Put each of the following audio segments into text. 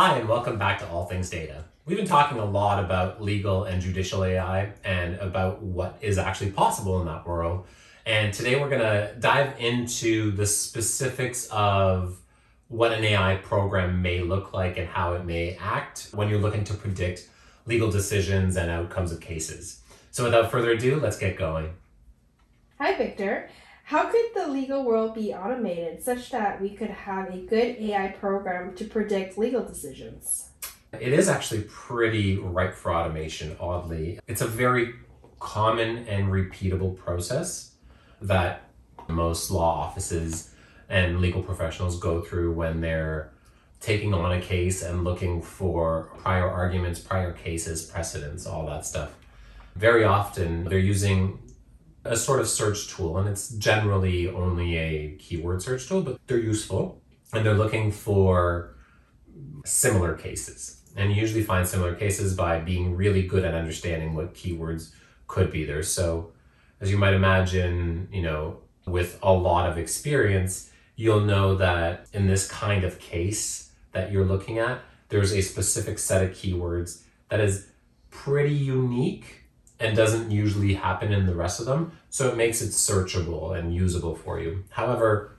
Hi, and welcome back to All Things Data. We've been talking a lot about legal and judicial AI and about what is actually possible in that world. And today we're going to dive into the specifics of what an AI program may look like and how it may act when you're looking to predict legal decisions and outcomes of cases. So, without further ado, let's get going. Hi, Victor. How could the legal world be automated such that we could have a good AI program to predict legal decisions? It is actually pretty ripe for automation, oddly. It's a very common and repeatable process that most law offices and legal professionals go through when they're taking on a case and looking for prior arguments, prior cases, precedents, all that stuff. Very often they're using a sort of search tool, and it's generally only a keyword search tool, but they're useful. And they're looking for similar cases. And you usually find similar cases by being really good at understanding what keywords could be there. So, as you might imagine, you know, with a lot of experience, you'll know that in this kind of case that you're looking at, there's a specific set of keywords that is pretty unique and doesn't usually happen in the rest of them. So it makes it searchable and usable for you. However,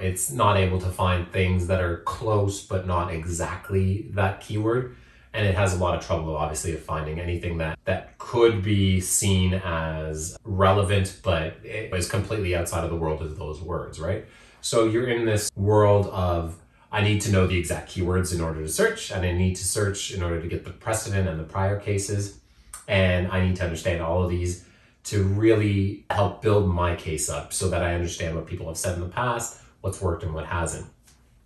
it's not able to find things that are close but not exactly that keyword. And it has a lot of trouble, obviously, of finding anything that, that could be seen as relevant, but it is completely outside of the world of those words, right? So you're in this world of I need to know the exact keywords in order to search, and I need to search in order to get the precedent and the prior cases. And I need to understand all of these to really help build my case up so that I understand what people have said in the past, what's worked and what hasn't.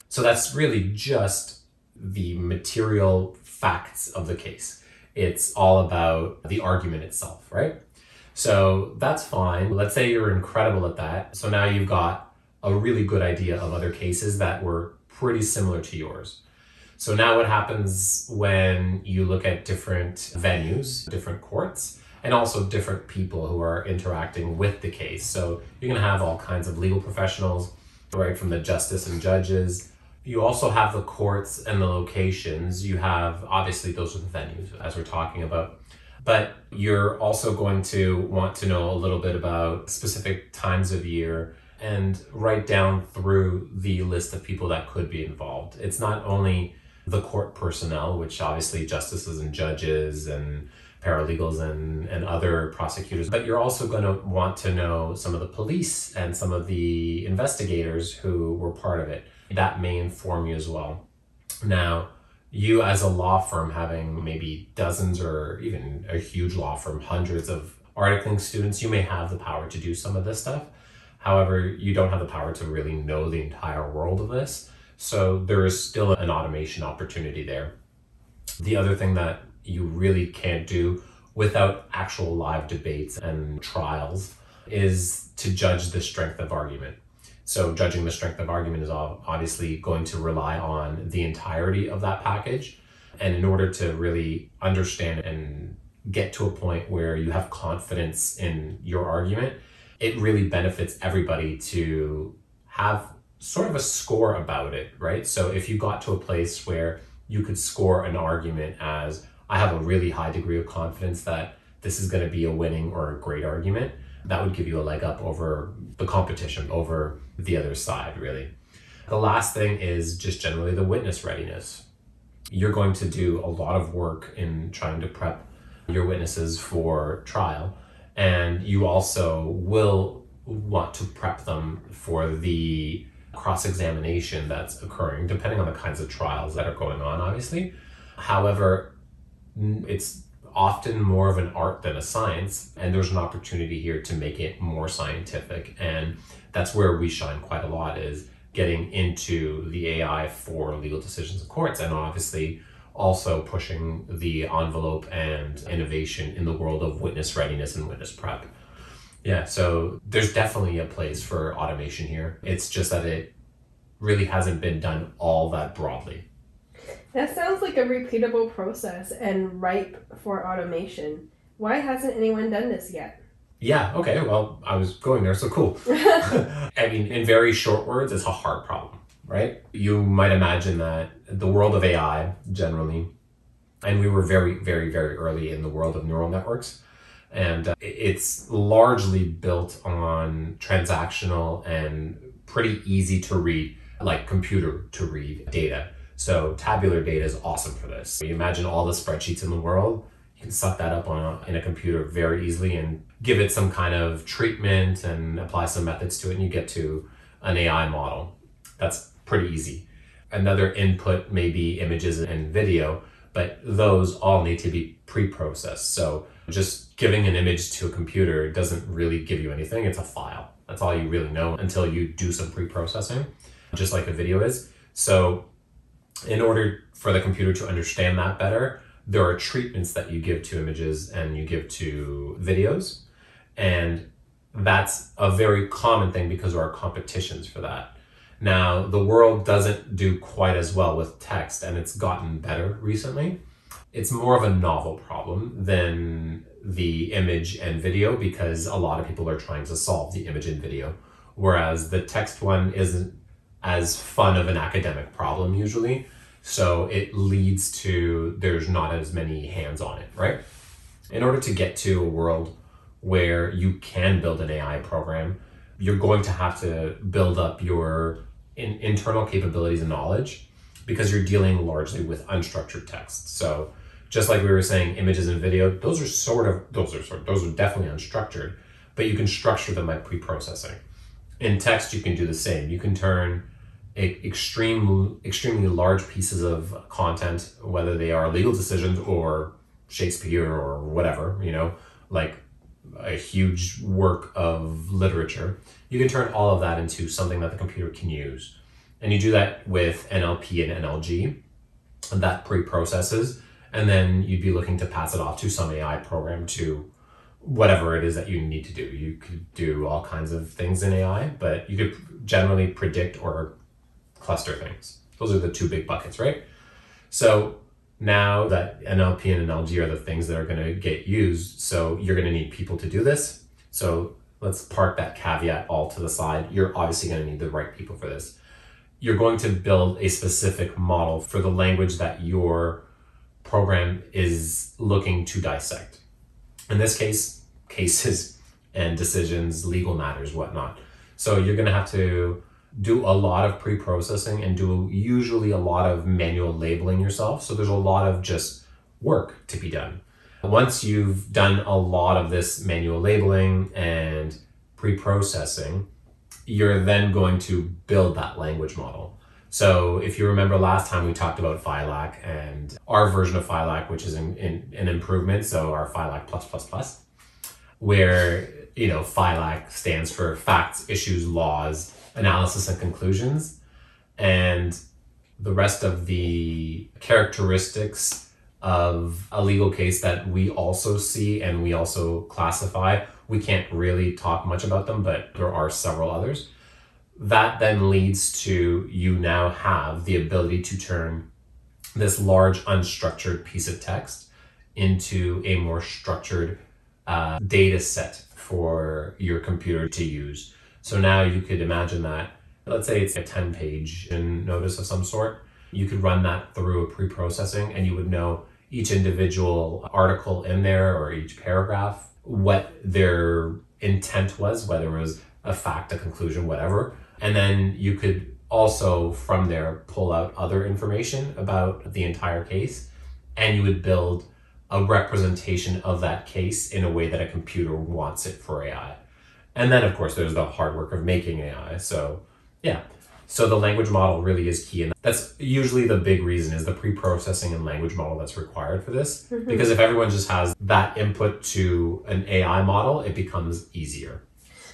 So that's really just the material facts of the case. It's all about the argument itself, right? So that's fine. Let's say you're incredible at that. So now you've got a really good idea of other cases that were pretty similar to yours. So now what happens when you look at different venues, different courts, and also different people who are interacting with the case. So you're going to have all kinds of legal professionals, right from the justice and judges. You also have the courts and the locations. You have obviously those are the venues as we're talking about. But you're also going to want to know a little bit about specific times of year and write down through the list of people that could be involved. It's not only the court personnel, which obviously justices and judges and paralegals and, and other prosecutors, but you're also going to want to know some of the police and some of the investigators who were part of it. That may inform you as well. Now, you as a law firm having maybe dozens or even a huge law firm, hundreds of articling students, you may have the power to do some of this stuff. However, you don't have the power to really know the entire world of this. So there is still an automation opportunity there. The other thing that you really can't do without actual live debates and trials is to judge the strength of argument. So, judging the strength of argument is obviously going to rely on the entirety of that package. And in order to really understand and get to a point where you have confidence in your argument, it really benefits everybody to have sort of a score about it, right? So if you got to a place where you could score an argument as, I have a really high degree of confidence that this is going to be a winning or a great argument, that would give you a leg up over the competition, over the other side, really. The last thing is just generally the witness readiness. You're going to do a lot of work in trying to prep your witnesses for trial, and you also will want to prep them for the cross examination that's occurring, depending on the kinds of trials that are going on, obviously. However, it's often more of an art than a science, and there's an opportunity here to make it more scientific. And that's where we shine quite a lot is getting into the AI for legal decisions in courts, and obviously also pushing the envelope and innovation in the world of witness readiness and witness prep. Yeah, so there's definitely a place for automation here. It's just that it really hasn't been done all that broadly. That sounds like a repeatable process and ripe for automation. Why hasn't anyone done this yet? Yeah, okay, well, I was going there, so cool. I mean, in very short words, it's a hard problem. right? You might imagine that the world of AI generally, and we were very, very, very early in the world of neural networks, and uh, it's largely built on transactional and pretty easy to read, like computer to read data. So tabular data is awesome for this. You imagine all the spreadsheets in the world, you can suck that up on a, in a computer very easily and give it some kind of treatment and apply some methods to it, and you get to an AI model. That's pretty easy. Another input may be images and video, but those all need to be pre-processed. So just giving an image to a computer doesn't really give you anything. It's a file. That's all you really know until you do some pre-processing, just like a video is. So in order for the computer to understand that better, there are treatments that you give to images and you give to videos. And that's a very common thing because there are competitions for that. Now, the world doesn't do quite as well with text and it's gotten better recently. It's more of a novel problem than the image and video because a lot of people are trying to solve the image and video, whereas the text one isn't as fun of an academic problem usually. So it leads to there's not as many hands on it, right? In order to get to a world where you can build an AI program, you're going to have to build up your in, internal capabilities and knowledge because you're dealing largely with unstructured text. So just like we were saying, images and video, those are sort of those are sort those are definitely unstructured, but you can structure them by pre-processing. In text, you can do the same. You can turn extreme, extremely large pieces of content, whether they are legal decisions or Shakespeare or whatever, you know, like a huge work of literature, you can turn all of that into something that the computer can use. And you do that with NLP and NLG, that pre processes, and then you'd be looking to pass it off to some AI program to whatever it is that you need to do. You could do all kinds of things in AI, but you could generally predict or cluster things. Those are the two big buckets, right? So now that NLP and NLG are the things that are going to get used, so you're going to need people to do this. So let's park that caveat all to the side. You're obviously going to need the right people for this. You're going to build a specific model for the language that your program is looking to dissect. In this case, cases and decisions, legal matters, whatnot. So you're going to have to do a lot of pre-processing and do usually a lot of manual labeling yourself. So there's a lot of just work to be done. Once you've done a lot of this manual labeling and pre-processing, you're then going to build that language model. So if you remember last time we talked about FILAC and our version of FILAC, which is in, in, an improvement, so our FILAC plus plus plus, where you know FILAC stands for facts, issues, laws, analysis and conclusions. And the rest of the characteristics of a legal case that we also see and we also classify, we can't really talk much about them, but there are several others. That then leads to you now have the ability to turn this large unstructured piece of text into a more structured uh, data set for your computer to use. So now you could imagine that, let's say it's a 10 page notice of some sort, you could run that through a pre processing and you would know each individual article in there or each paragraph, what their intent was, whether it was a fact, a conclusion, whatever. And then you could also from there pull out other information about the entire case and you would build a representation of that case in a way that a computer wants it for AI. And then, of course, there's the hard work of making AI. So, yeah. So the language model really is key. And that's usually the big reason is the pre-processing and language model that's required for this. Mm-hmm. Because if everyone just has that input to an AI model, it becomes easier.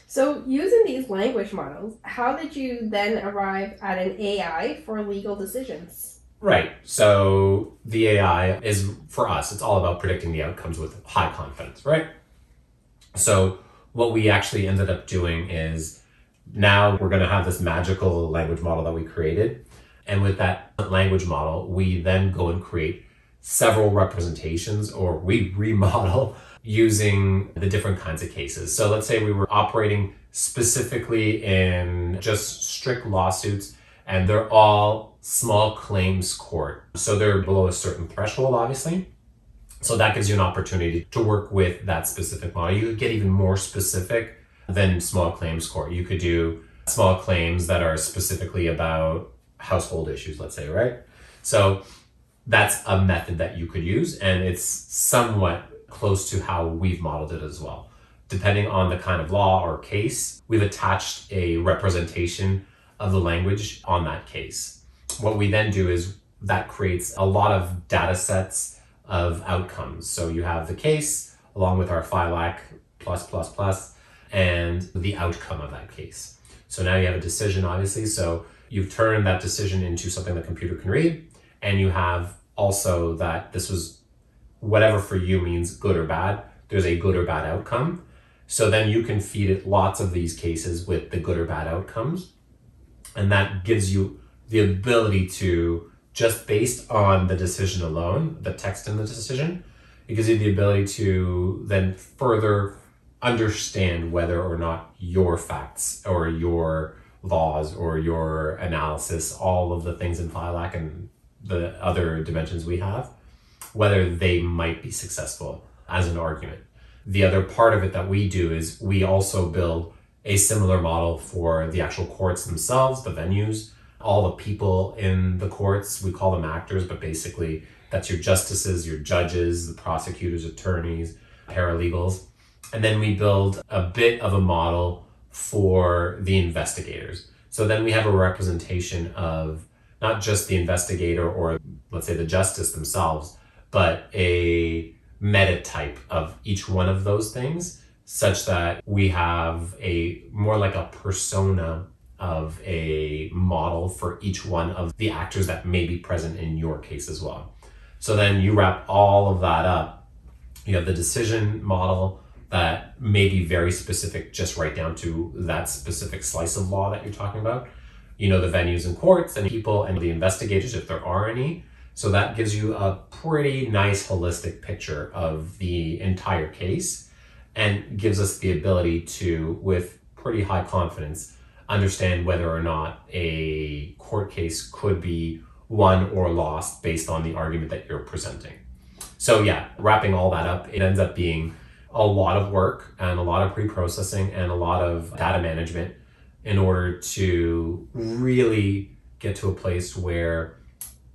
So using these language models, how did you then arrive at an AI for legal decisions? Right. So the AI is for us, it's all about predicting the outcomes with high confidence, right? So what we actually ended up doing is now we're going to have this magical language model that we created. And with that language model, we then go and create several representations or we remodel using the different kinds of cases. So let's say we were operating specifically in just strict lawsuits and they're all small claims court. So they're below a certain threshold, obviously. So that gives you an opportunity to work with that specific model. You could get even more specific than small claims court. You could do small claims that are specifically about household issues, let's say, right? So that's a method that you could use, and it's somewhat close to how we've modeled it as well. Depending on the kind of law or case, we've attached a representation of the language on that case. What we then do is that creates a lot of data sets of outcomes. So you have the case along with our FILAC plus plus plus and the outcome of that case. So now you have a decision, obviously. So you've turned that decision into something the computer can read, and you have also that this was whatever for you means good or bad. There's a good or bad outcome. So then you can feed it lots of these cases with the good or bad outcomes. And that gives you the ability to just based on the decision alone, the text in the decision, it gives you the ability to then further understand whether or not your facts or your laws or your analysis, all of the things in FILAC and the other dimensions we have, whether they might be successful as an argument. The other part of it that we do is we also build a similar model for the actual courts themselves, the venues, all the people in the courts. We call them actors, but basically that's your justices, your judges, the prosecutors, attorneys, paralegals. And then we build a bit of a model for the investigators. So then we have a representation of not just the investigator or let's say the justice themselves, but a meta type of each one of those things such that we have a more like a persona of a model for each one of the actors that may be present in your case as well. So then you wrap all of that up. You have the decision model that may be very specific, just right down to that specific slice of law that you're talking about. You know, the venues and courts and people and the investigators, if there are any. So that gives you a pretty nice holistic picture of the entire case and gives us the ability to, with pretty high confidence, understand whether or not a court case could be won or lost based on the argument that you're presenting. So, yeah, wrapping all that up, it ends up being a lot of work and a lot of pre processing and a lot of data management in order to really get to a place where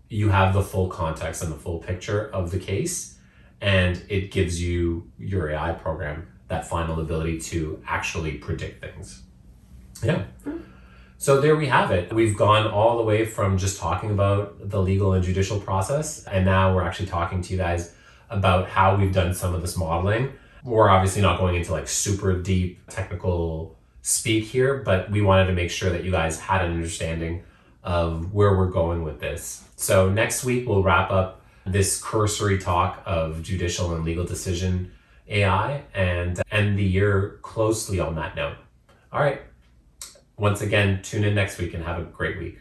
you have the full context and the full picture of the case and it gives you your AI program that final ability to actually predict things. Yeah. So there we have it. We've gone all the way from just talking about the legal and judicial process, and now we're actually talking to you guys about how we've done some of this modeling. We're obviously not going into like super deep technical speak here, but we wanted to make sure that you guys had an understanding of where we're going with this. So next week we'll wrap up this cursory talk of judicial and legal decision AI and end the year closely on that note. All right. Once again, tune in next week and have a great week.